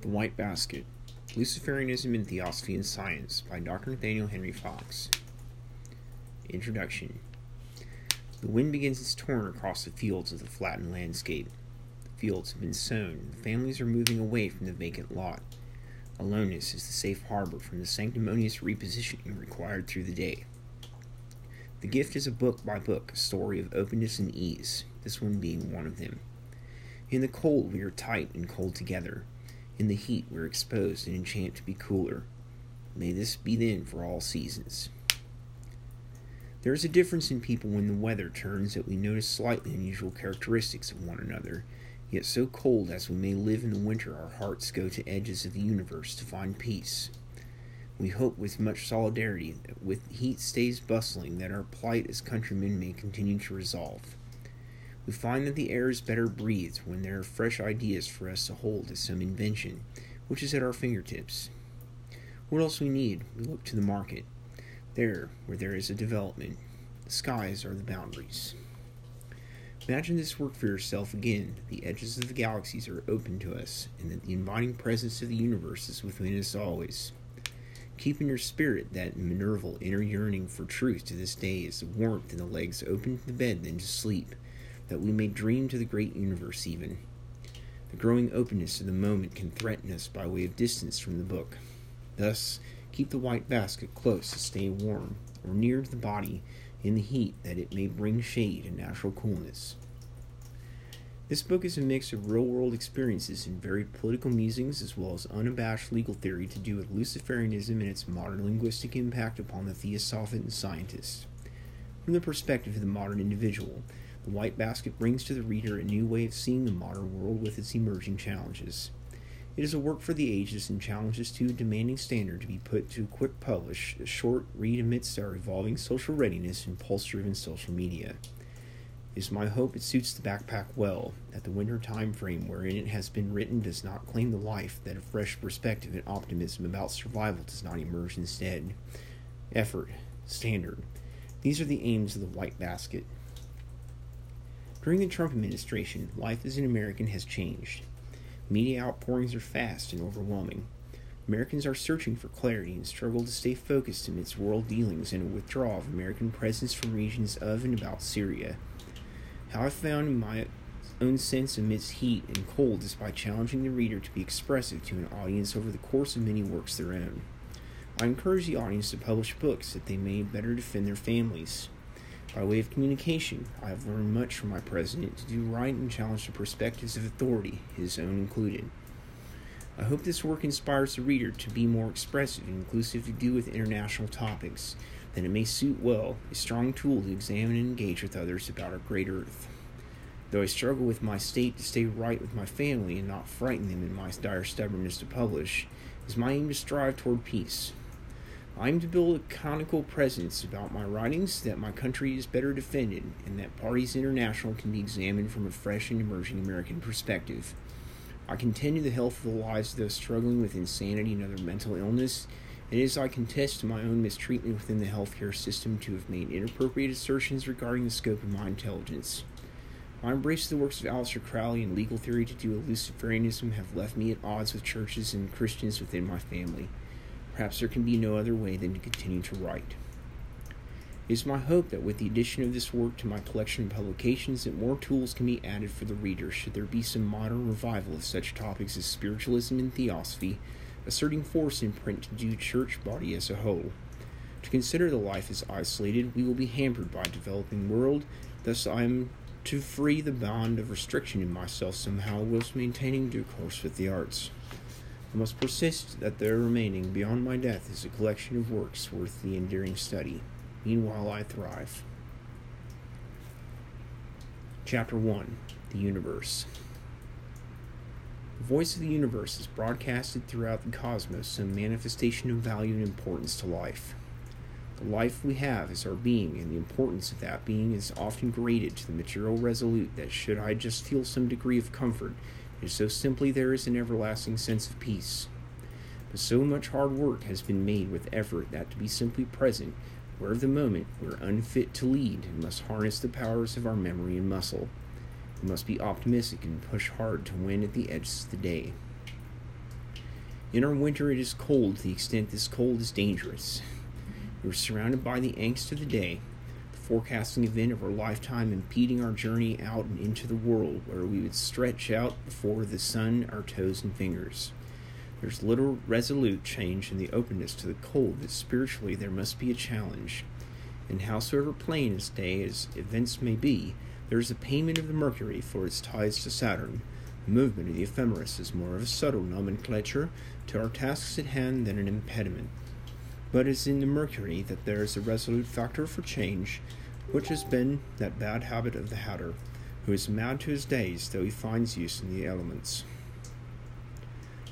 The White Basket Luciferianism in Theosophy and Science by Dr. Nathaniel Henry Fox. Introduction The wind begins its turn across the fields of the flattened landscape. The fields have been sown, the families are moving away from the vacant lot. Aloneness is the safe harbor from the sanctimonious repositioning required through the day. The gift is a book by book, a story of openness and ease, this one being one of them. In the cold, we are tight and cold together. In the heat, we're exposed and enchanted to be cooler. May this be then for all seasons. There is a difference in people when the weather turns that we notice slightly unusual characteristics of one another. Yet, so cold as we may live in the winter, our hearts go to edges of the universe to find peace. We hope with much solidarity that with heat stays bustling that our plight as countrymen may continue to resolve. We find that the air is better breathed when there are fresh ideas for us to hold as some invention, which is at our fingertips. What else we need? We look to the market. There, where there is a development, the skies are the boundaries. Imagine this work for yourself again. The edges of the galaxies are open to us, and that the inviting presence of the universe is within us always. Keep in your spirit that Minerval inner yearning for truth to this day is the warmth in the legs open to the bed than to sleep that we may dream to the great universe even. The growing openness of the moment can threaten us by way of distance from the book. Thus, keep the white basket close to stay warm, or near to the body in the heat that it may bring shade and natural coolness. This book is a mix of real world experiences and very political musings as well as unabashed legal theory to do with Luciferianism and its modern linguistic impact upon the theosophist and scientist. From the perspective of the modern individual, the White Basket brings to the reader a new way of seeing the modern world with its emerging challenges. It is a work for the ages and challenges to a demanding standard to be put to quick publish, a short read amidst our evolving social readiness and pulse driven social media. It is my hope it suits the backpack well, that the winter time frame wherein it has been written does not claim the life, that a fresh perspective and optimism about survival does not emerge instead. Effort, standard, these are the aims of the White Basket. During the Trump administration, life as an American has changed. Media outpourings are fast and overwhelming. Americans are searching for clarity and struggle to stay focused amidst world dealings and a withdrawal of American presence from regions of and about Syria. How I found my own sense amidst heat and cold is by challenging the reader to be expressive to an audience over the course of many works their own. I encourage the audience to publish books that they may better defend their families, by way of communication, I have learned much from my president to do right and challenge the perspectives of authority, his own included. I hope this work inspires the reader to be more expressive and inclusive to do with international topics, that it may suit well, a strong tool to examine and engage with others about our great earth. Though I struggle with my state to stay right with my family and not frighten them in my dire stubbornness to publish, is my aim to strive toward peace, I am to build a conical presence about my writings that my country is better defended and that parties international can be examined from a fresh and emerging American perspective. I contend the health of the lives of those struggling with insanity and other mental illness, and as I contest to my own mistreatment within the healthcare system to have made inappropriate assertions regarding the scope of my intelligence. My embrace of the works of Aleister Crowley and legal theory to do with Luciferianism have left me at odds with churches and Christians within my family. Perhaps there can be no other way than to continue to write. It is my hope that with the addition of this work to my collection of publications that more tools can be added for the reader should there be some modern revival of such topics as spiritualism and theosophy, asserting force in print to do church body as a whole. To consider the life as isolated, we will be hampered by a developing world, thus I am to free the bond of restriction in myself somehow whilst maintaining due course with the arts. I must persist that there remaining beyond my death is a collection of works worth the enduring study. Meanwhile, I thrive. Chapter 1 The Universe. The voice of the universe is broadcasted throughout the cosmos, some manifestation of value and importance to life. The life we have is our being, and the importance of that being is often graded to the material resolute that should I just feel some degree of comfort is so simply there is an everlasting sense of peace. But so much hard work has been made with effort that to be simply present, where of the moment we're unfit to lead and must harness the powers of our memory and muscle. We must be optimistic and push hard to win at the edges of the day. In our winter, it is cold to the extent this cold is dangerous. We are surrounded by the angst of the day, forecasting event of our lifetime impeding our journey out and into the world where we would stretch out before the sun our toes and fingers. There's little resolute change in the openness to the cold that spiritually there must be a challenge. And howsoever plain as day as events may be, there is a payment of the Mercury for its ties to Saturn. The movement of the ephemeris is more of a subtle nomenclature to our tasks at hand than an impediment. But it is in the Mercury that there is a resolute factor for change, which has been that bad habit of the hatter, who is mad to his days though he finds use in the elements.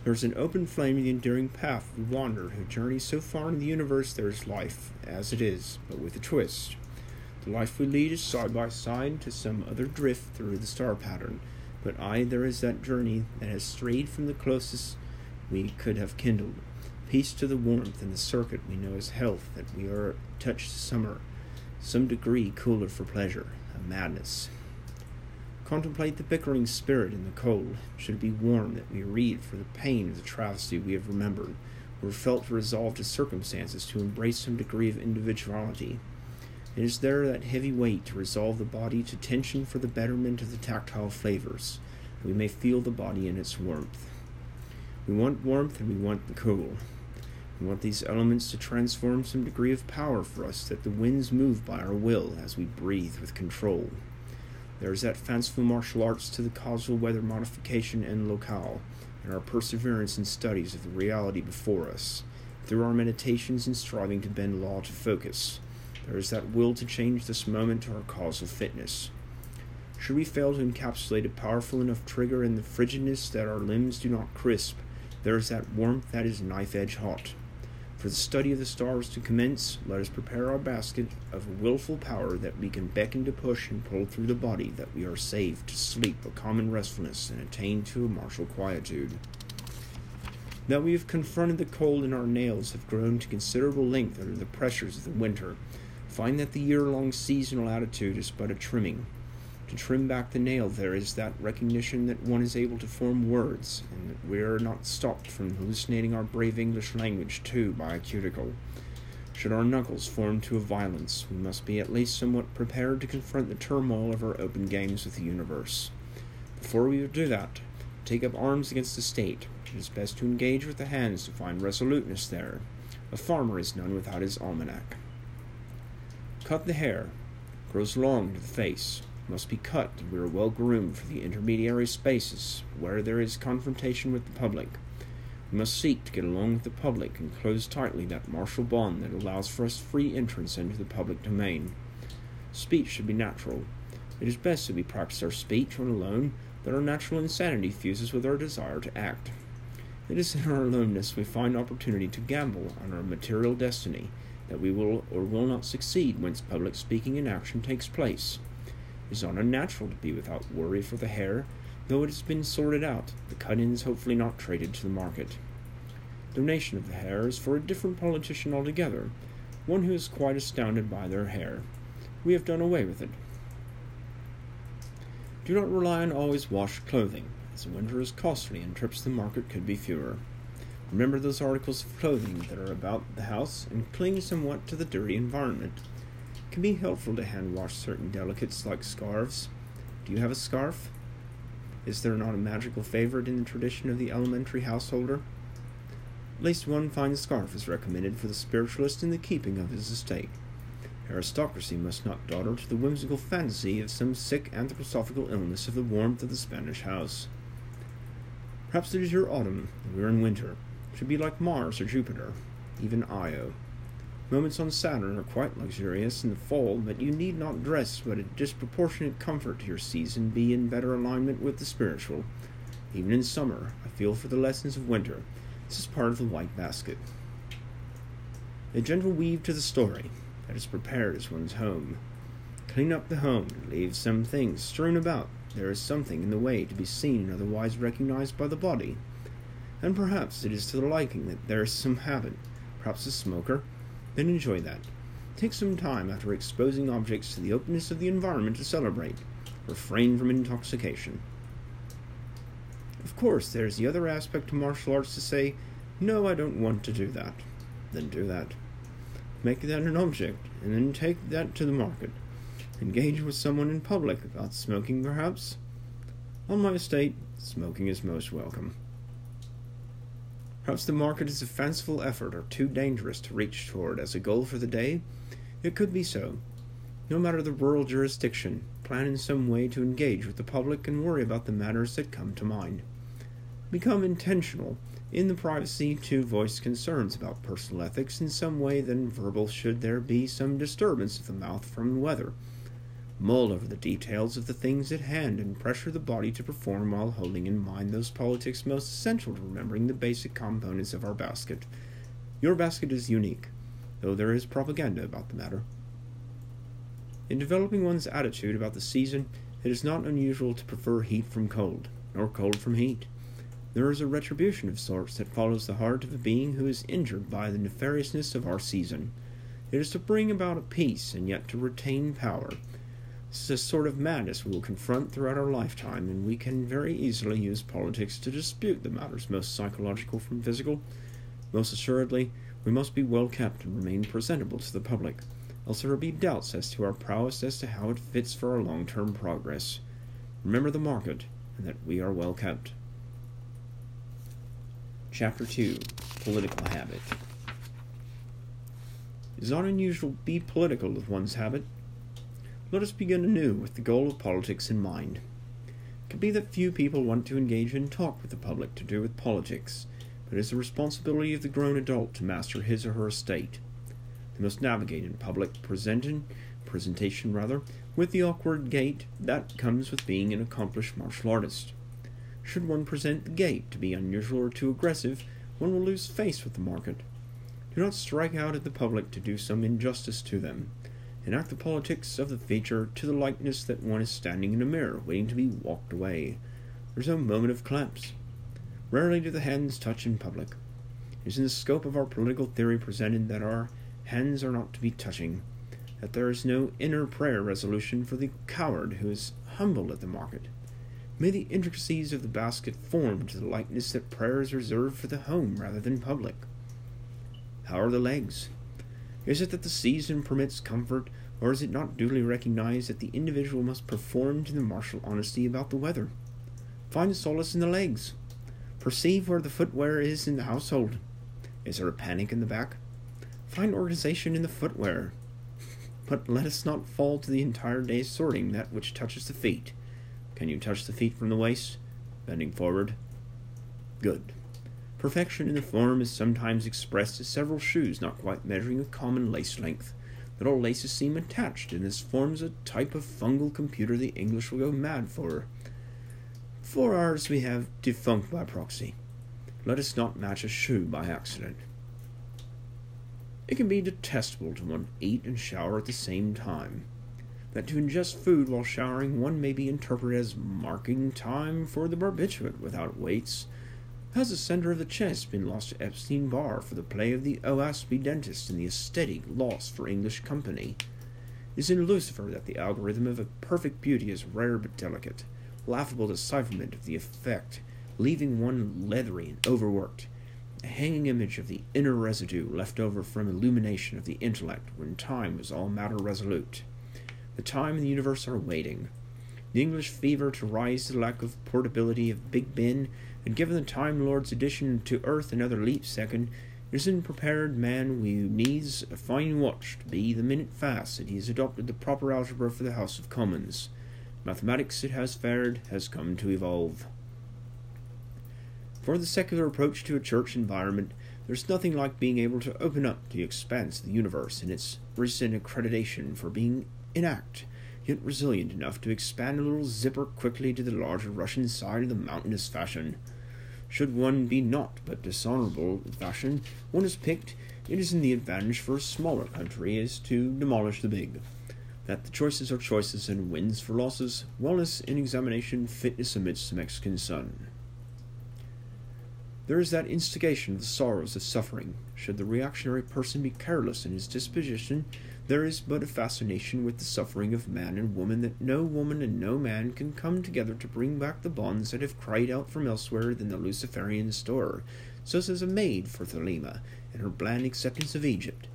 There is an open flame in the enduring path of the wanderer who journeys so far in the universe there is life, as it is, but with a twist. The life we lead is side by side to some other drift through the star pattern, but aye, there is that journey that has strayed from the closest we could have kindled. Peace to the warmth and the circuit we know as health, that we are touched summer, some degree cooler for pleasure, a madness. Contemplate the bickering spirit in the cold. Should it be warm that we read for the pain of the travesty we have remembered, or felt to resolve to circumstances to embrace some degree of individuality? It is there that heavy weight to resolve the body to tension for the betterment of the tactile flavors, that we may feel the body in its warmth. We want warmth and we want the cool. We want these elements to transform some degree of power for us, that the winds move by our will as we breathe with control. There is that fanciful martial arts to the causal weather modification and locale, and our perseverance in studies of the reality before us, through our meditations and striving to bend law to focus. There is that will to change this moment to our causal fitness. Should we fail to encapsulate a powerful enough trigger in the frigidness that our limbs do not crisp, there is that warmth that is knife edge hot. For the study of the stars to commence, let us prepare our basket of willful power that we can beckon to push and pull through the body, that we are saved to sleep a common restfulness and attain to a martial quietude. That we have confronted the cold and our nails have grown to considerable length under the pressures of the winter, find that the year long seasonal attitude is but a trimming, to trim back the nail, there is that recognition that one is able to form words, and that we are not stopped from hallucinating our brave English language too by a cuticle. Should our knuckles form to a violence, we must be at least somewhat prepared to confront the turmoil of our open games with the universe. Before we do that, take up arms against the state. It is best to engage with the hands to find resoluteness there. A farmer is none without his almanac. Cut the hair, grows long to the face, must be cut and we are well groomed for the intermediary spaces where there is confrontation with the public. We must seek to get along with the public and close tightly that martial bond that allows for us free entrance into the public domain. Speech should be natural. It is best that we practice our speech when alone, that our natural insanity fuses with our desire to act. It is in our aloneness we find opportunity to gamble on our material destiny, that we will or will not succeed whence public speaking and action takes place. Is not unnatural to be without worry for the hair, though it has been sorted out, the cut in is hopefully not traded to the market. Donation of the hair is for a different politician altogether, one who is quite astounded by their hair. We have done away with it. Do not rely on always washed clothing, as winter is costly and trips to the market could be fewer. Remember those articles of clothing that are about the house and cling somewhat to the dirty environment can be helpful to hand wash certain delicates like scarves. Do you have a scarf? Is there not a magical favorite in the tradition of the elementary householder? At least one fine scarf is recommended for the spiritualist in the keeping of his estate. Aristocracy must not daughter to the whimsical fantasy of some sick anthroposophical illness of the warmth of the Spanish house. Perhaps it is your autumn, and we are in winter. It should be like Mars or Jupiter, even Io. Moments on Saturn are quite luxurious in the fall, but you need not dress but a disproportionate comfort to your season be in better alignment with the spiritual. Even in summer, I feel for the lessons of winter. This is part of the white basket. A gentle weave to the story that is prepared as one's home. Clean up the home and leave some things strewn about. There is something in the way to be seen and otherwise recognized by the body. And perhaps it is to the liking that there is some habit, perhaps a smoker, then enjoy that. Take some time after exposing objects to the openness of the environment to celebrate. Refrain from intoxication. Of course, there's the other aspect to martial arts to say, No, I don't want to do that. Then do that. Make that an object, and then take that to the market. Engage with someone in public about smoking, perhaps. On my estate, smoking is most welcome. Perhaps the market is a fanciful effort or too dangerous to reach toward as a goal for the day. It could be so. No matter the rural jurisdiction, plan in some way to engage with the public and worry about the matters that come to mind. Become intentional in the privacy to voice concerns about personal ethics in some way than verbal should there be some disturbance of the mouth from the weather. Mull over the details of the things at hand and pressure the body to perform while holding in mind those politics most essential to remembering the basic components of our basket. Your basket is unique, though there is propaganda about the matter. In developing one's attitude about the season, it is not unusual to prefer heat from cold, nor cold from heat. There is a retribution of sorts that follows the heart of a being who is injured by the nefariousness of our season. It is to bring about a peace and yet to retain power. This is a sort of madness we will confront throughout our lifetime, and we can very easily use politics to dispute the matters most psychological from physical. Most assuredly, we must be well kept and remain presentable to the public, else there will be doubts as to our prowess as to how it fits for our long term progress. Remember the market, and that we are well kept. Chapter 2 Political Habit It is not unusual to be political with one's habit. Let us begin anew with the goal of politics in mind. It can be that few people want to engage in talk with the public to do with politics, but it is the responsibility of the grown adult to master his or her estate. They must navigate in public presenting, presentation rather, with the awkward gait that comes with being an accomplished martial artist. Should one present the gait to be unusual or too aggressive, one will lose face with the market. Do not strike out at the public to do some injustice to them. Enact the politics of the feature to the likeness that one is standing in a mirror, waiting to be walked away. There is no moment of collapse. Rarely do the hands touch in public. It is in the scope of our political theory presented that our hands are not to be touching, that there is no inner prayer resolution for the coward who is humbled at the market. May the intricacies of the basket form to the likeness that prayer is reserved for the home rather than public. How are the legs? Is it that the season permits comfort, or is it not duly recognized that the individual must perform to the martial honesty about the weather? Find solace in the legs. Perceive where the footwear is in the household. Is there a panic in the back? Find organization in the footwear. But let us not fall to the entire day's sorting that which touches the feet. Can you touch the feet from the waist? Bending forward. Good. Perfection in the form is sometimes expressed as several shoes not quite measuring a common lace length. Little laces seem attached, and this forms a type of fungal computer the English will go mad for. For ours we have defunct by proxy. Let us not match a shoe by accident. It can be detestable to one eat and shower at the same time that to ingest food while showering one may be interpreted as marking time for the barbiturate without weights. Has the center of the chest been lost to Epstein Barr for the play of the OASB dentist and the aesthetic lost for English company? Is in Lucifer that the algorithm of a perfect beauty is rare but delicate, laughable decipherment of the effect, leaving one leathery and overworked, a hanging image of the inner residue left over from illumination of the intellect when time was all matter resolute. The time and the universe are waiting. The English fever to rise to the lack of portability of Big Ben given the Time Lord's addition to Earth another leap second. It is in prepared man who needs a fine watch to be the minute fast that he has adopted the proper algebra for the House of Commons. Mathematics, it has fared, has come to evolve. For the secular approach to a church environment, there's nothing like being able to open up the expanse of the universe in its recent accreditation for being inact, yet resilient enough to expand a little zipper quickly to the larger Russian side of the mountainous fashion. Should one be naught but dishonorable fashion one is picked, it is in the advantage for a smaller country is to demolish the big. That the choices are choices and wins for losses, wellness in examination, fitness amidst the Mexican sun. There is that instigation of the sorrows of suffering. Should the reactionary person be careless in his disposition, There is but a fascination with the suffering of man and woman that no woman and no man can come together to bring back the bonds that have cried out from elsewhere than the Luciferian store, such as a maid for Thelema and her bland acceptance of Egypt.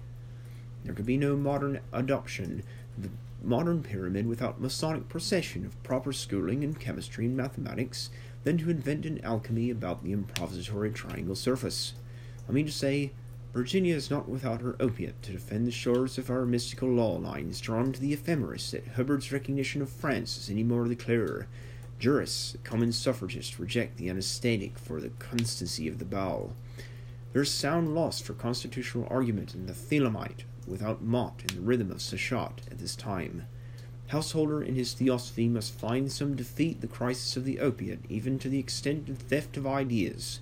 There could be no modern adoption of the modern pyramid without Masonic procession of proper schooling in chemistry and mathematics than to invent an alchemy about the improvisatory triangle surface. I mean to say, Virginia is not without her opiate to defend the shores of our mystical law lines drawn to the ephemeris that Hubbard's recognition of France is any more the clearer. Jurists, common suffragists, reject the anesthetic for the constancy of the bowel. There is sound loss for constitutional argument in the Thelemite, without Mott in the rhythm of Sachat at this time. Householder in his theosophy must find some defeat the crisis of the opiate, even to the extent of theft of ideas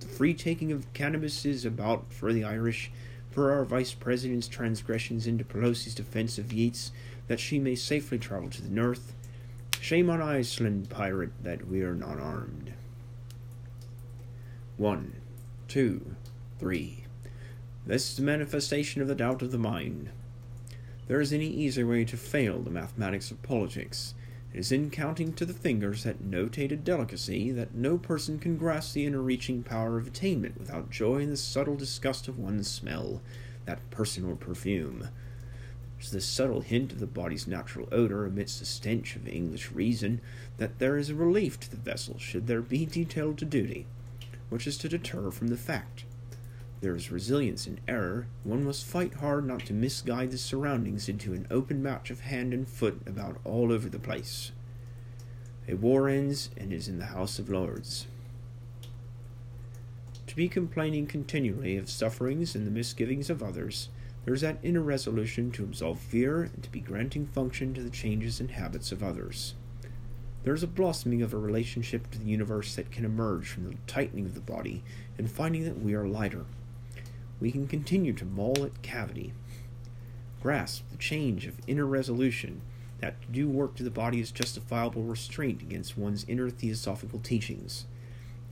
the free taking of cannabis is about for the Irish, for our Vice President's transgressions into Pelosi's defense of Yeats, that she may safely travel to the north. Shame on Iceland, pirate, that we are not armed. One, two, three. This is the manifestation of the doubt of the mind. There is any easier way to fail the mathematics of politics it is in counting to the fingers that notated delicacy that no person can grasp the inner reaching power of attainment without joy in the subtle disgust of one's smell, that personal perfume. There's the subtle hint of the body's natural odor amidst the stench of English reason that there is a relief to the vessel should there be detailed to duty, which is to deter from the fact. There is resilience in error. One must fight hard not to misguide the surroundings into an open match of hand and foot about all over the place. A war ends and is in the House of Lords. To be complaining continually of sufferings and the misgivings of others, there is that inner resolution to absolve fear and to be granting function to the changes and habits of others. There is a blossoming of a relationship to the universe that can emerge from the tightening of the body and finding that we are lighter we can continue to maul at cavity. Grasp the change of inner resolution that to do work to the body is justifiable restraint against one's inner theosophical teachings.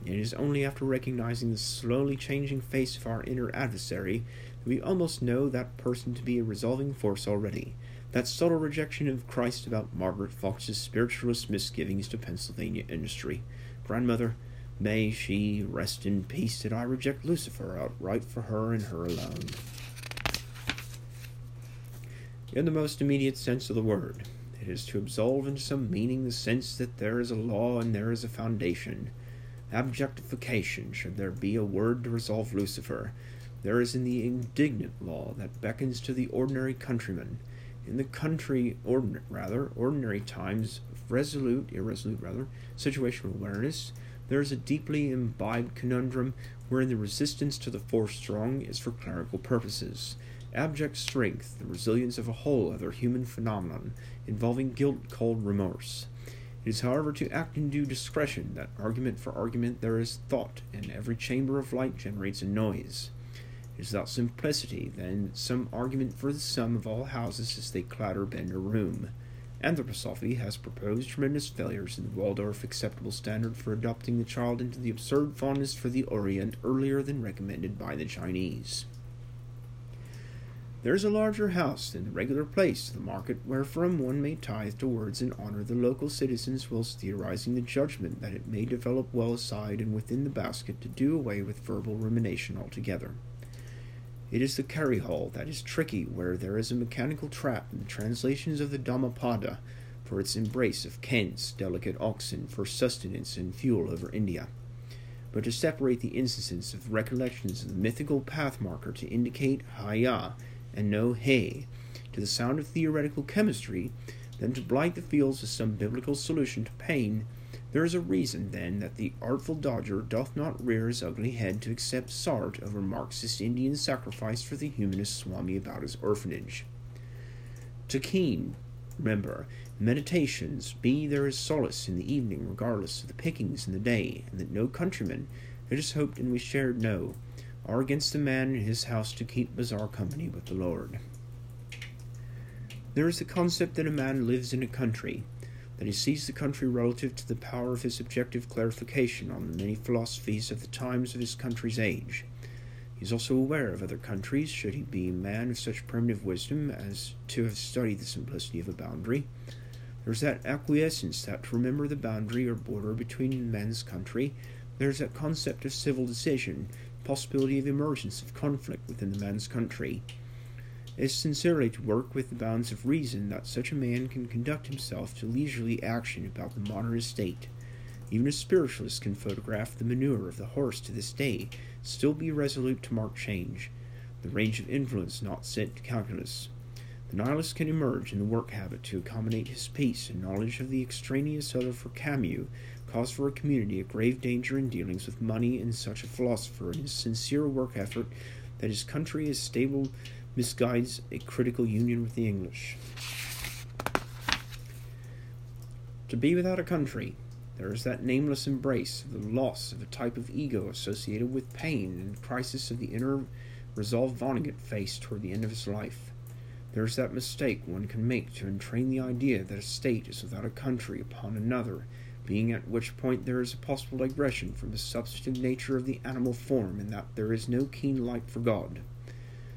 It is only after recognizing the slowly changing face of our inner adversary that we almost know that person to be a resolving force already. That subtle rejection of Christ about Margaret Fox's spiritualist misgivings to Pennsylvania industry. Grandmother, May she rest in peace did I reject Lucifer outright for her and her alone. In the most immediate sense of the word, it is to absolve into some meaning the sense that there is a law and there is a foundation. Objectification, should there be a word to resolve Lucifer, there is in the indignant law that beckons to the ordinary countryman. In the country, ordinary, rather, ordinary times, resolute, irresolute, rather, situational awareness, there is a deeply imbibed conundrum wherein the resistance to the force strong is for clerical purposes. Abject strength, the resilience of a whole other human phenomenon involving guilt called remorse. It is, however, to act in due discretion that argument for argument there is thought, and every chamber of light generates a noise. It is without simplicity, then, some argument for the sum of all houses as they clatter bend or room. Anthroposophy has proposed tremendous failures in the Waldorf acceptable standard for adopting the child into the absurd fondness for the Orient earlier than recommended by the Chinese. There is a larger house than the regular place the market wherefrom one may tithe towards and honor the local citizens whilst theorizing the judgment that it may develop well aside and within the basket to do away with verbal rumination altogether. It is the carry hall that is tricky, where there is a mechanical trap in the translations of the Dhammapada for its embrace of Kant's delicate oxen for sustenance and fuel over India. But to separate the instances of recollections of the mythical path marker to indicate Haya and no He to the sound of theoretical chemistry, than to blight the fields with some biblical solution to pain there is a reason, then, that the artful dodger doth not rear his ugly head to accept Sartre over Marxist Indian sacrifice for the humanist Swami about his orphanage. To Keene, remember, meditations be there is solace in the evening regardless of the pickings in the day, and that no countryman, it is hoped and we shared know, are against a man in his house to keep bizarre company with the Lord. There is the concept that a man lives in a country, that he sees the country relative to the power of his objective clarification on the many philosophies of the times of his country's age. He is also aware of other countries, should he be a man of such primitive wisdom as to have studied the simplicity of a boundary. There is that acquiescence that to remember the boundary or border between men's country, there is that concept of civil decision, possibility of emergence of conflict within the man's country. Is sincerely to work with the bounds of reason that such a man can conduct himself to leisurely action about the modern estate. Even a spiritualist can photograph the manure of the horse to this day, still be resolute to mark change, the range of influence not set to calculus. The nihilist can emerge in the work habit to accommodate his peace and knowledge of the extraneous other for Camus, cause for a community a grave danger in dealings with money and such a philosopher in his sincere work effort that his country is stable misguides a critical union with the English. To be without a country, there is that nameless embrace of the loss of a type of ego associated with pain and crisis of the inner resolve Vonnegut faced toward the end of his life. There is that mistake one can make to entrain the idea that a state is without a country upon another, being at which point there is a possible digression from the substantive nature of the animal form, and that there is no keen light for God.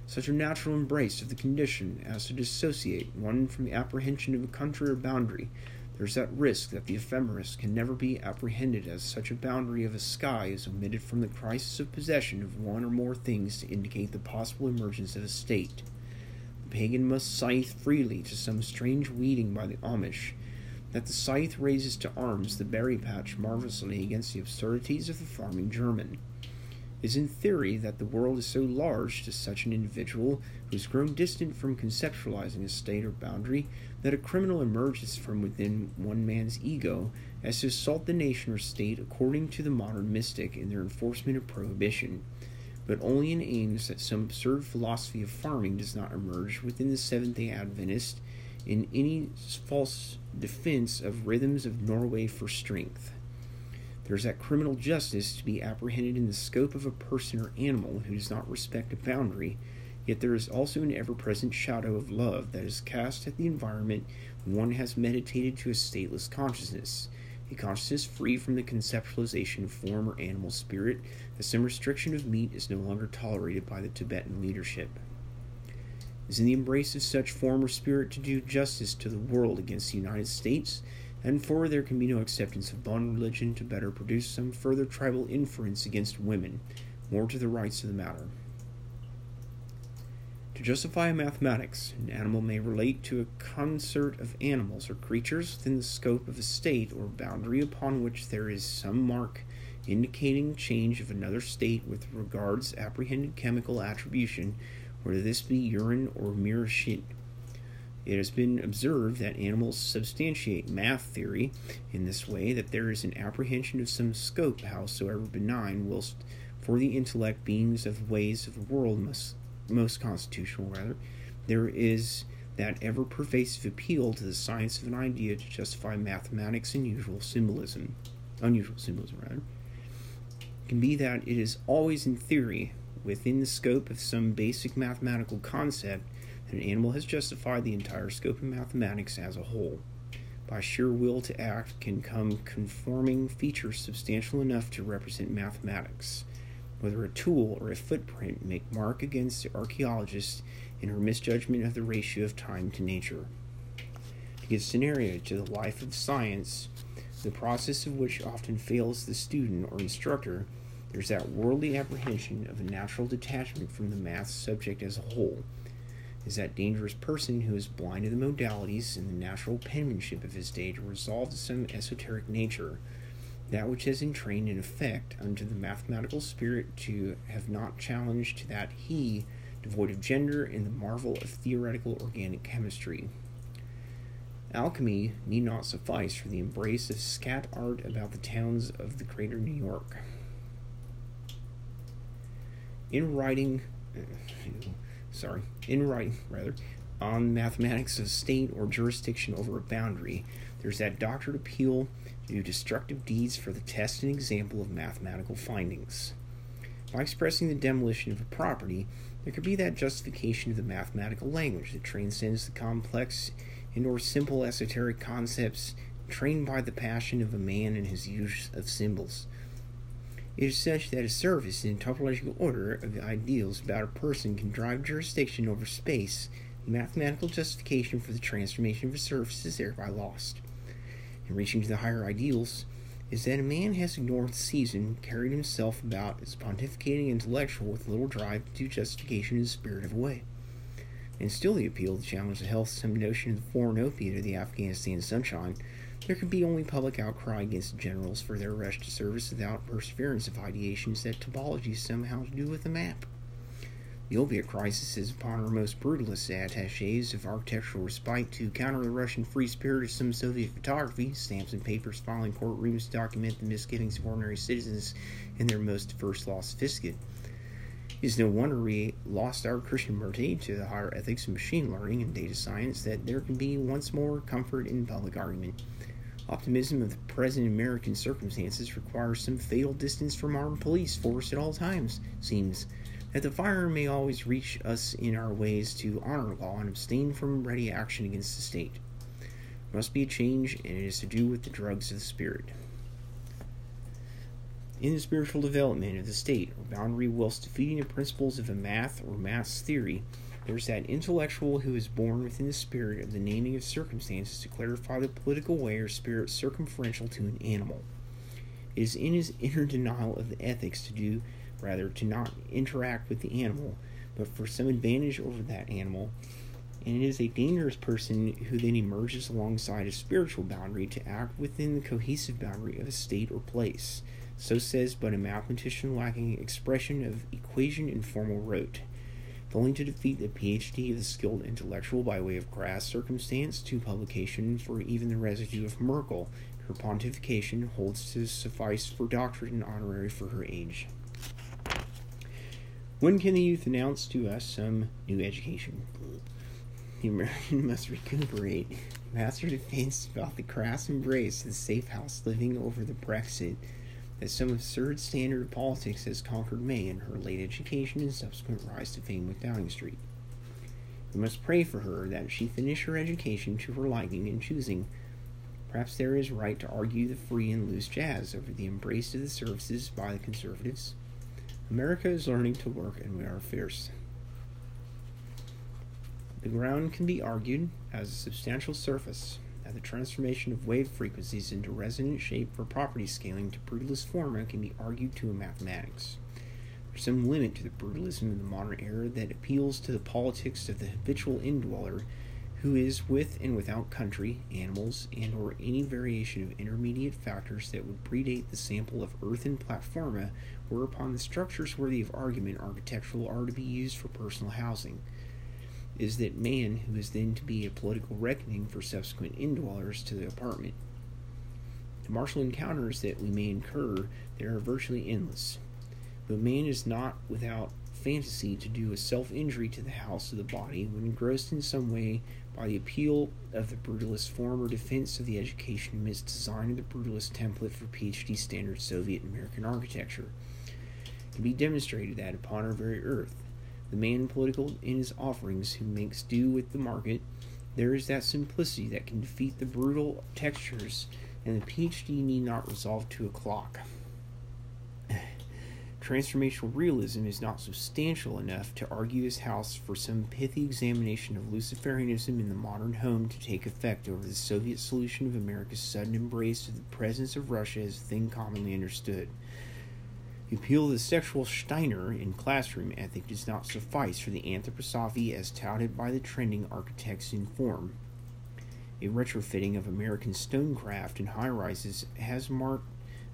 Such a natural embrace of the condition as to dissociate one from the apprehension of a country or boundary. There's that risk that the ephemeris can never be apprehended as such a boundary of a sky is omitted from the crisis of possession of one or more things to indicate the possible emergence of a state. The pagan must scythe freely to some strange weeding by the Amish, that the scythe raises to arms the berry patch marvelously against the absurdities of the farming German is in theory that the world is so large to such an individual who has grown distant from conceptualizing a state or boundary that a criminal emerges from within one man's ego as to assault the nation or state according to the modern mystic in their enforcement of prohibition, but only in aims that some absurd philosophy of farming does not emerge within the Seventh day Adventist in any false defense of rhythms of Norway for strength. There is that criminal justice to be apprehended in the scope of a person or animal who does not respect a boundary, yet there is also an ever present shadow of love that is cast at the environment one has meditated to a stateless consciousness, a consciousness free from the conceptualization of form or animal spirit, that some restriction of meat is no longer tolerated by the Tibetan leadership. Is in the embrace of such form or spirit to do justice to the world against the United States and for there can be no acceptance of bond religion to better produce some further tribal inference against women, more to the rights of the matter. To justify mathematics, an animal may relate to a concert of animals or creatures within the scope of a state or boundary upon which there is some mark indicating change of another state with regards apprehended chemical attribution, whether this be urine or mere shit it has been observed that animals substantiate math theory in this way that there is an apprehension of some scope, howsoever benign, whilst for the intellect beings of ways of the world must, most constitutional rather, there is that ever pervasive appeal to the science of an idea to justify mathematics and usual symbolism unusual symbolism rather. Can be that it is always in theory within the scope of some basic mathematical concept an animal has justified the entire scope of mathematics as a whole. By sheer will to act can come conforming features substantial enough to represent mathematics. Whether a tool or a footprint make mark against the archaeologist in her misjudgment of the ratio of time to nature. To give scenario to the life of science, the process of which often fails the student or instructor, there's that worldly apprehension of a natural detachment from the math subject as a whole is that dangerous person who is blind to the modalities and the natural penmanship of his day to resolve to some esoteric nature that which has entrained in effect unto the mathematical spirit to have not challenged to that he, devoid of gender, in the marvel of theoretical organic chemistry. Alchemy need not suffice for the embrace of scat art about the towns of the greater New York. In writing, uh, sorry, in writing rather, on mathematics of state or jurisdiction over a boundary, there's that doctored appeal to do destructive deeds for the test and example of mathematical findings. By expressing the demolition of a property, there could be that justification of the mathematical language that transcends the complex and or simple esoteric concepts trained by the passion of a man in his use of symbols. It is such that a service in topological order of the ideals about a person can drive jurisdiction over space. The mathematical justification for the transformation of a surface is thereby lost. In reaching to the higher ideals, is that a man has ignored the season, carried himself about as pontificating intellectual with little drive to do justification in the spirit of a way. And still the appeal to challenge the health some notion of the foreign opiate of the Afghanistan sunshine, there could be only public outcry against generals for their rush to service without perseverance of ideations that topology somehow to do with the map. The opiate crisis is upon our most brutalist attaches of architectural respite to counter the Russian free spirit of some Soviet photography, stamps and papers filing courtrooms to document the misgivings of ordinary citizens in their most diverse law sophisticate. It is no wonder we lost our Krishnamurti to the higher ethics of machine learning and data science that there can be once more comfort in public argument. Optimism of the present American circumstances requires some fatal distance from armed police force at all times, seems that the fire may always reach us in our ways to honor law and abstain from ready action against the state. There must be a change, and it is to do with the drugs of the spirit. In the spiritual development of the state or boundary, whilst defeating the principles of a math or mass theory, there is that intellectual who is born within the spirit of the naming of circumstances to clarify the political way or spirit circumferential to an animal. It is in his inner denial of the ethics to do rather to not interact with the animal, but for some advantage over that animal. And it is a dangerous person who then emerges alongside a spiritual boundary to act within the cohesive boundary of a state or place. So says but a mathematician lacking expression of equation in formal rote. Only to defeat the PhD of the skilled intellectual by way of crass circumstance to publication for even the residue of Merkel, her pontification holds to suffice for doctorate and honorary for her age. When can the youth announce to us some new education? The American must recuperate, master defense about the crass embrace of the safe house living over the Brexit that some absurd standard of politics has conquered May in her late education and subsequent rise to fame with Downing Street. We must pray for her that she finish her education to her liking and choosing. Perhaps there is right to argue the free and loose jazz over the embrace of the services by the conservatives. America is learning to work, and we are fierce. The ground can be argued as a substantial surface, that the transformation of wave frequencies into resonant shape for property scaling to brutalist forma can be argued to a mathematics. There's some limit to the brutalism of the modern era that appeals to the politics of the habitual indweller who is with and without country, animals, and or any variation of intermediate factors that would predate the sample of earth and platforma whereupon the structures worthy of argument architectural are to be used for personal housing is that man who is then to be a political reckoning for subsequent indwellers to the apartment. The martial encounters that we may incur there are virtually endless. But man is not without fantasy to do a self injury to the house of the body when engrossed in some way by the appeal of the brutalist form or defense of the education amidst design of the brutalist template for PhD standard Soviet American architecture. It can be demonstrated that upon our very earth, the man political in his offerings who makes do with the market, there is that simplicity that can defeat the brutal textures, and the PhD need not resolve to a clock transformational realism is not substantial enough to argue his house for some pithy examination of Luciferianism in the modern home to take effect over the Soviet solution of America's sudden embrace of the presence of Russia as a thing commonly understood. The appeal of the sexual Steiner in classroom ethic does not suffice for the anthroposophy as touted by the trending architects in form. A retrofitting of American stonecraft and high rises has marked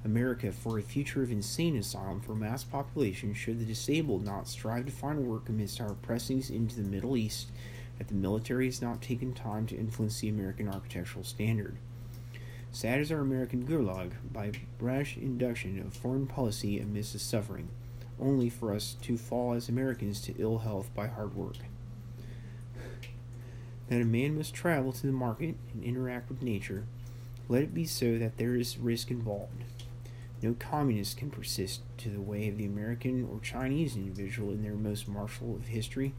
America for a future of insane asylum for mass population should the disabled not strive to find work amidst our pressings into the Middle East that the military has not taken time to influence the American architectural standard. Sad is our American gulag by brash induction of foreign policy amidst the suffering, only for us to fall as Americans to ill health by hard work. That a man must travel to the market and interact with nature, let it be so that there is risk involved. No communist can persist to the way of the American or Chinese individual in their most martial of history.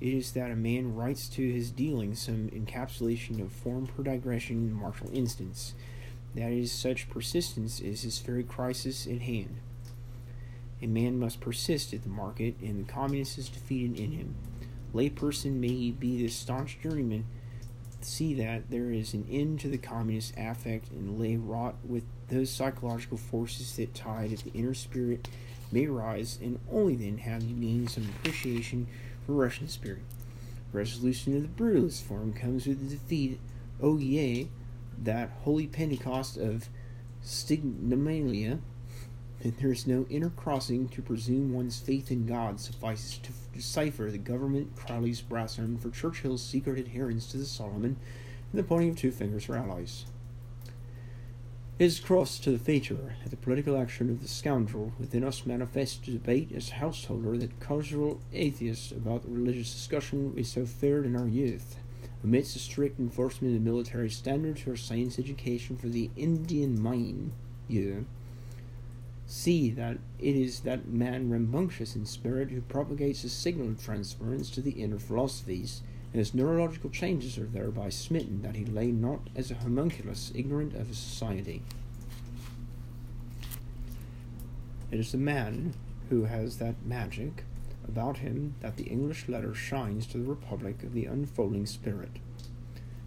It is that a man writes to his dealings some encapsulation of form per digression in martial instance. That is, such persistence is his very crisis at hand. A man must persist at the market, and the communist is defeated in him. Layperson may be the staunch journeyman, see that there is an end to the communist affect and lay wrought with those psychological forces that tide of the inner spirit may rise, and only then have you gained some appreciation for Russian spirit. Resolution of the brutalist form comes with the defeat, oh yea, that holy Pentecost of stigmatalia, and there is no inner crossing to presume one's faith in God suffices to decipher the government Crowley's brass arm for Churchill's secret adherence to the Solomon and the pointing of two fingers for allies. It is cross to the that the political action of the scoundrel within us manifests debate as householder that cultural atheists about the religious discussion we so feared in our youth. Amidst the strict enforcement of military standards for science education for the Indian mind, you see that it is that man rambunctious in spirit who propagates a signal transference to the inner philosophies, and his neurological changes are thereby smitten that he lay not as a homunculus ignorant of his society. It is the man who has that magic about him that the English letter shines to the republic of the unfolding spirit.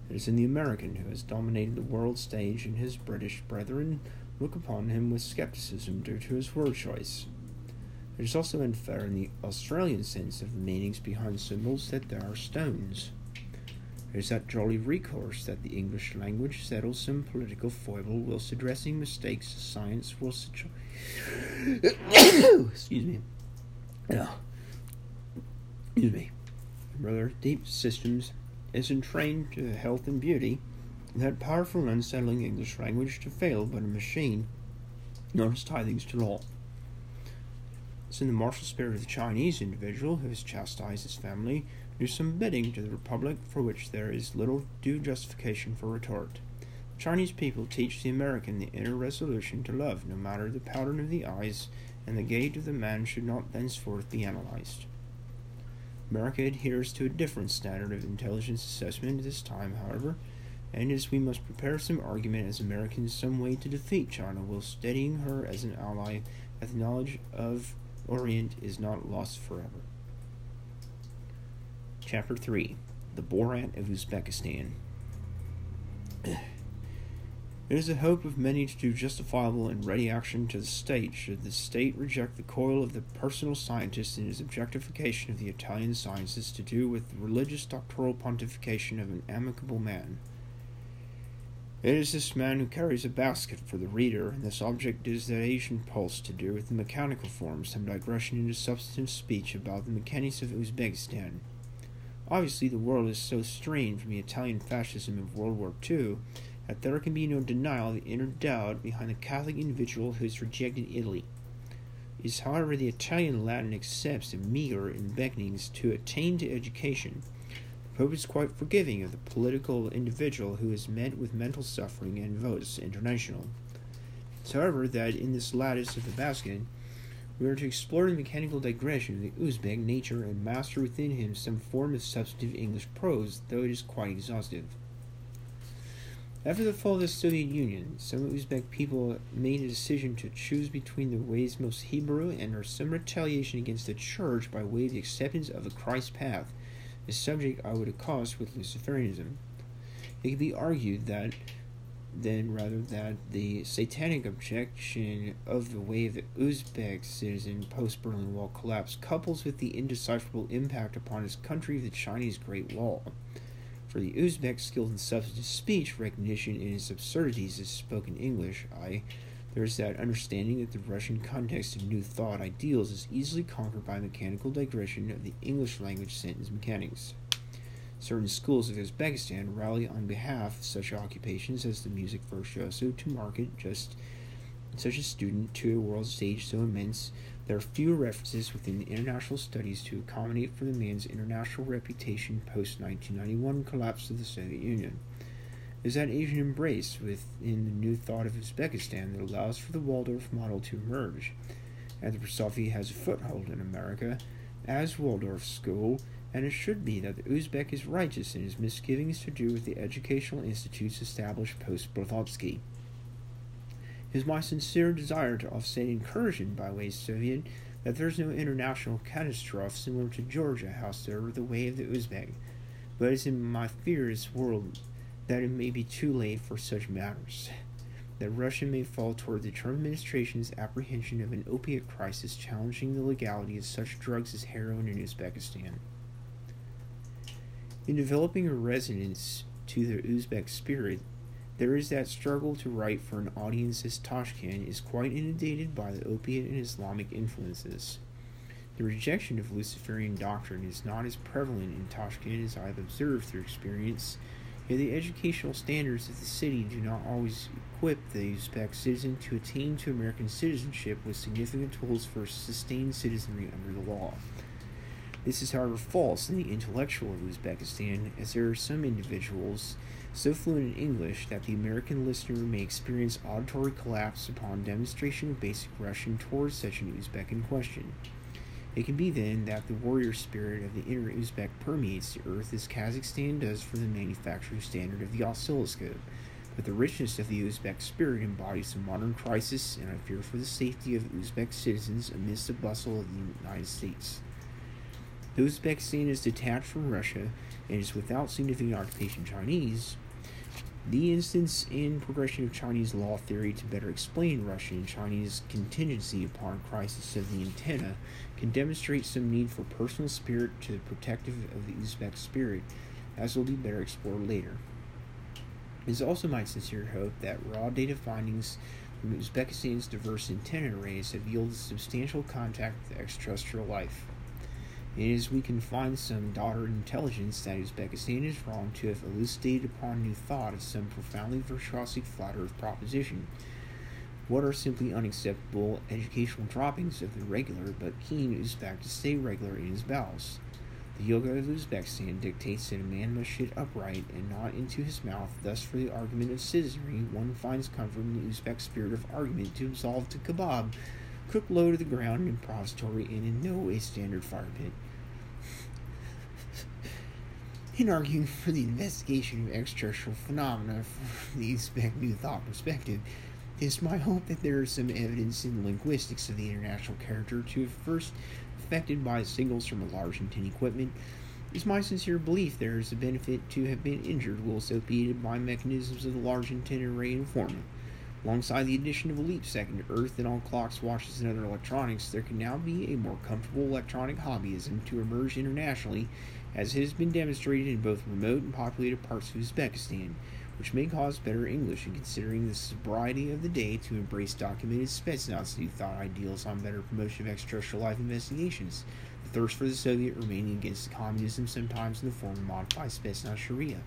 It is in the American who has dominated the world stage, and his British brethren look upon him with skepticism due to his word choice. It is also unfair in the Australian sense of meanings behind symbols that there are stones. It is that jolly recourse that the English language settles some political foible whilst addressing mistakes to science whilst excuse me. Yeah. Excuse me. Rather deep systems is entrained to health and beauty that powerful and unsettling English language to fail but a machine, not as tithings to law. It's in the martial spirit of the Chinese individual who has chastised his family, do some bidding to the Republic for which there is little due justification for retort. The Chinese people teach the American the inner resolution to love, no matter the pattern of the eyes, and the gait of the man should not thenceforth be analyzed. America adheres to a different standard of intelligence assessment at this time, however, and as we must prepare some argument as Americans some way to defeat China while steadying her as an ally at the knowledge of Orient is not lost forever. Chapter 3 The Borat of Uzbekistan It is the hope of many to do justifiable and ready action to the state should the state reject the coil of the personal scientist in his objectification of the Italian sciences to do with the religious doctoral pontification of an amicable man. It is this man who carries a basket for the reader, and this object is that Asian pulse to do with the mechanical form, some digression into substantive speech about the mechanics of Uzbekistan. Obviously, the world is so strained from the Italian fascism of World War II that there can be no denial of the inner doubt behind the Catholic individual who has rejected Italy. It is, however, the Italian Latin accepts the meager beckonings to attain to education Pope is quite forgiving of the political individual who is met with mental suffering and votes international. It's however that in this lattice of the basket, we are to explore the mechanical digression of the Uzbek nature and master within him some form of substantive English prose, though it is quite exhaustive. After the fall of the Soviet Union, some Uzbek people made a decision to choose between the ways most Hebrew and or some retaliation against the Church by way of the acceptance of the Christ path a subject I would accost with Luciferianism. It could be argued that then rather that the satanic objection of the way the Uzbek citizen post Berlin Wall collapse couples with the indecipherable impact upon his country of the Chinese Great Wall. For the Uzbek skilled in substantive speech recognition in its absurdities is spoken English, I there is that understanding that the Russian context of New Thought ideals is easily conquered by mechanical digression of the English language sentence mechanics. Certain schools of Uzbekistan rally on behalf of such occupations as the music virtuoso to market just such a student to a world stage so immense there are few references within the international studies to accommodate for the man's international reputation post 1991 collapse of the Soviet Union is that Asian embrace within the new thought of Uzbekistan that allows for the Waldorf model to emerge. Anthroposophy has a foothold in America as Waldorf school, and it should be that the Uzbek is righteous in his misgivings to do with the educational institutes established post Blavatsky. It is my sincere desire to offset incursion by way of Soviet that there is no international catastrophe similar to Georgia housed over the way of the Uzbek, but it is in my fearless world that it may be too late for such matters. That Russia may fall toward the Trump administration's apprehension of an opiate crisis challenging the legality of such drugs as heroin in Uzbekistan. In developing a resonance to the Uzbek spirit, there is that struggle to write for an audience as Tashkent is quite inundated by the opiate and Islamic influences. The rejection of Luciferian doctrine is not as prevalent in Tashkent as I have observed through experience, yet the educational standards of the city do not always equip the Uzbek citizen to attain to American citizenship with significant tools for sustained citizenry under the law. This is, however, false in the intellectual of Uzbekistan, as there are some individuals so fluent in English that the American listener may experience auditory collapse upon demonstration of basic Russian towards such an Uzbek in question. It can be then that the warrior spirit of the inner Uzbek permeates the earth as Kazakhstan does for the manufacturing standard of the oscilloscope, but the richness of the Uzbek spirit embodies a modern crisis, and I fear for the safety of Uzbek citizens amidst the bustle of the United States. The Uzbekistan is detached from Russia and is without significant occupation Chinese, the instance in progression of Chinese law theory to better explain Russian and Chinese contingency upon crisis of the antenna can demonstrate some need for personal spirit to the protective of the Uzbek spirit, as will be better explored later. It is also my sincere hope that raw data findings from Uzbekistan's diverse antenna arrays have yielded substantial contact with extraterrestrial life. It is we can find some daughter intelligence that Uzbekistan is wrong to have elucidated upon new thought of some profoundly virtuosic flat earth proposition. What are simply unacceptable educational droppings of the regular but keen Uzbek to stay regular in his bowels? The yoga of Uzbekistan dictates that a man must shit upright and not into his mouth. Thus, for the argument of citizenry, one finds comfort in the Uzbek spirit of argument to absolve to kebab cooked low to the ground and improvisatory and in no way standard fire pit. in arguing for the investigation of extraterrestrial phenomena from the Uzbek New Thought perspective, is my hope that there is some evidence in the linguistics of the international character to have first affected by signals from a large antenna equipment. It is my sincere belief there is a benefit to have been injured while associated by mechanisms of the large antenna array informant. Alongside the addition of a leap second to Earth and all clocks, watches, and other electronics, there can now be a more comfortable electronic hobbyism to emerge internationally, as it has been demonstrated in both remote and populated parts of Uzbekistan, which may cause better English in considering the sobriety of the day to embrace documented Spetsnaz thought ideals on better promotion of extraterrestrial life investigations, the thirst for the Soviet remaining against communism sometimes in the form of modified Spetsnaz Sharia.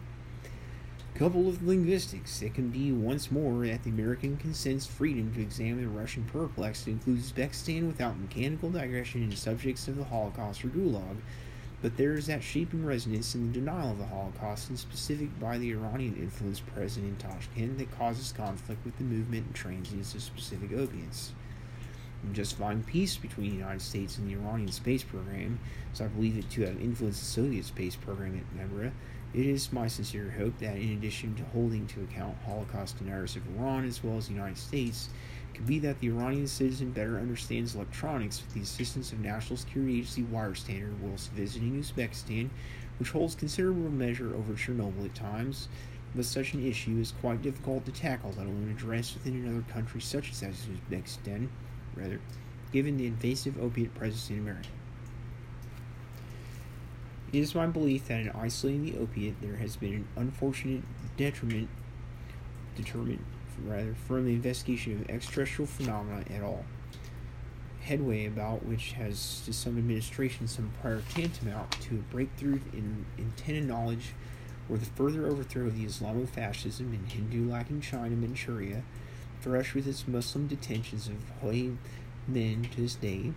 Coupled with linguistics, it can be once more that the American consents freedom to examine the Russian perplex to include Uzbekistan without mechanical digression into subjects of the Holocaust or Gulag, but there is that shaping resonance in the denial of the Holocaust, and specific by the Iranian influence present in Tashkent, that causes conflict with the movement and transience of specific opiates. And justifying peace between the United States and the Iranian space program, as I believe it to have influenced the Soviet space program at Nebra, it is my sincere hope that, in addition to holding to account Holocaust deniers of Iran as well as the United States, could be that the Iranian citizen better understands electronics with the assistance of National Security Agency wire standard whilst visiting Uzbekistan, which holds considerable measure over Chernobyl at times, but such an issue is quite difficult to tackle, let alone address within another country such as Uzbekistan, rather, given the invasive opiate presence in America. It is my belief that in isolating the opiate, there has been an unfortunate detriment, determined rather, from the investigation of extraterrestrial phenomena at all. Headway about which has, to some administration, some prior tantamount to a breakthrough in antenna knowledge or the further overthrow of the Islamofascism in Hindu-lacking China, and Manchuria, fresh with its Muslim detentions of Hui men to this day,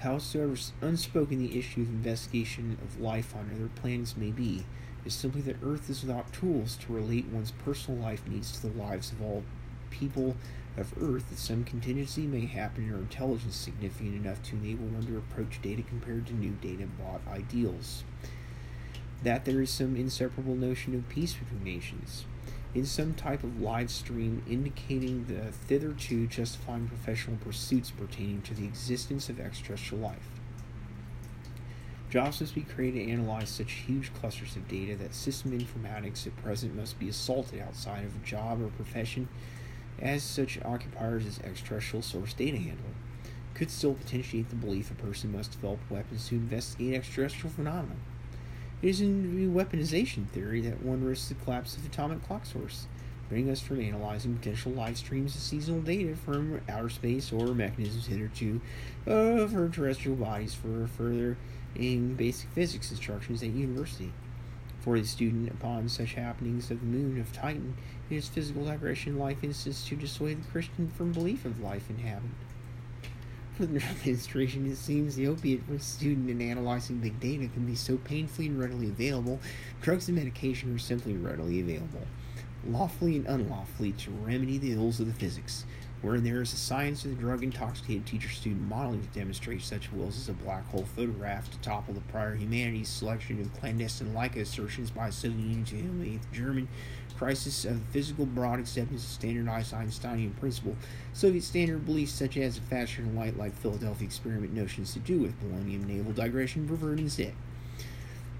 Howsoever unspoken the issue of investigation of life on other planets may be, is simply that Earth is without tools to relate one's personal life needs to the lives of all people of Earth that some contingency may happen or intelligence significant enough to enable one to approach data compared to new data bought ideals. That there is some inseparable notion of peace between nations. in some type of live stream indicating the thitherto justifying professional pursuits pertaining to the existence of extraterrestrial life. Jobs must be created to analyze such huge clusters of data that system informatics at present must be assaulted outside of a job or profession as such occupiers as extraterrestrial source data handler. Could still potentiate the belief a person must develop weapons to investigate extraterrestrial phenomena. It is in the weaponization theory that one risks the collapse of the atomic clock source, preventing us from analyzing potential live streams of seasonal data from outer space or mechanisms hitherto of our terrestrial bodies for further in basic physics instructions at university. For the student, upon such happenings of the moon of Titan, it is physical digression life instance to dissuade the Christian from belief of life in heaven. For the administration, it seems the opiate for a student in analyzing big data can be so painfully and readily available, drugs and medication are simply readily available, lawfully and unlawfully, to remedy the ills of the physics wherein there is a science of the drug intoxicated teacher student modeling to demonstrate such wills as a black hole photograph to topple the prior humanities selection of clandestine like assertions by Soviet Union to humiliate the German crisis of physical broad acceptance of standardized Einsteinian principle, Soviet standard beliefs such as a faster than light like Philadelphia experiment notions to do with polonium naval digression pervert instead.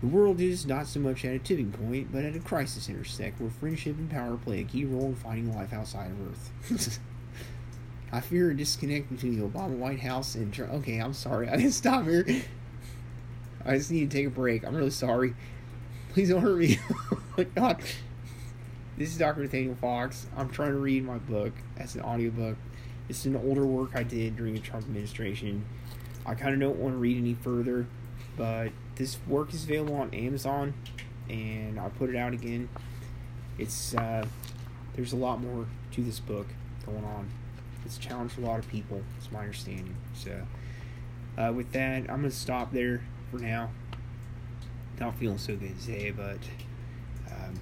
The world is not so much at a tipping point, but at a crisis intersect where friendship and power play a key role in finding life outside of Earth. I fear a disconnect between the Obama White House and Trump. Okay, I'm sorry. I can stop here. I just need to take a break. I'm really sorry. Please don't hurt me. oh my God. This is Dr. Nathaniel Fox. I'm trying to read my book as an audiobook. It's an older work I did during the Trump administration. I kind of don't want to read any further, but this work is available on Amazon, and I'll put it out again. It's uh, there's a lot more to this book going on it's challenged a lot of people. It's my understanding. So, uh, with that, I'm gonna stop there for now. Not feeling so good today, but um,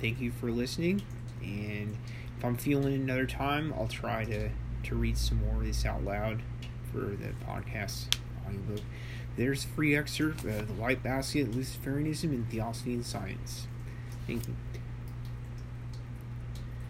thank you for listening. And if I'm feeling another time, I'll try to to read some more of this out loud for the podcast audiobook. There's a free excerpt of The White Basket, Luciferianism, and Theosophy and Science. Thank you.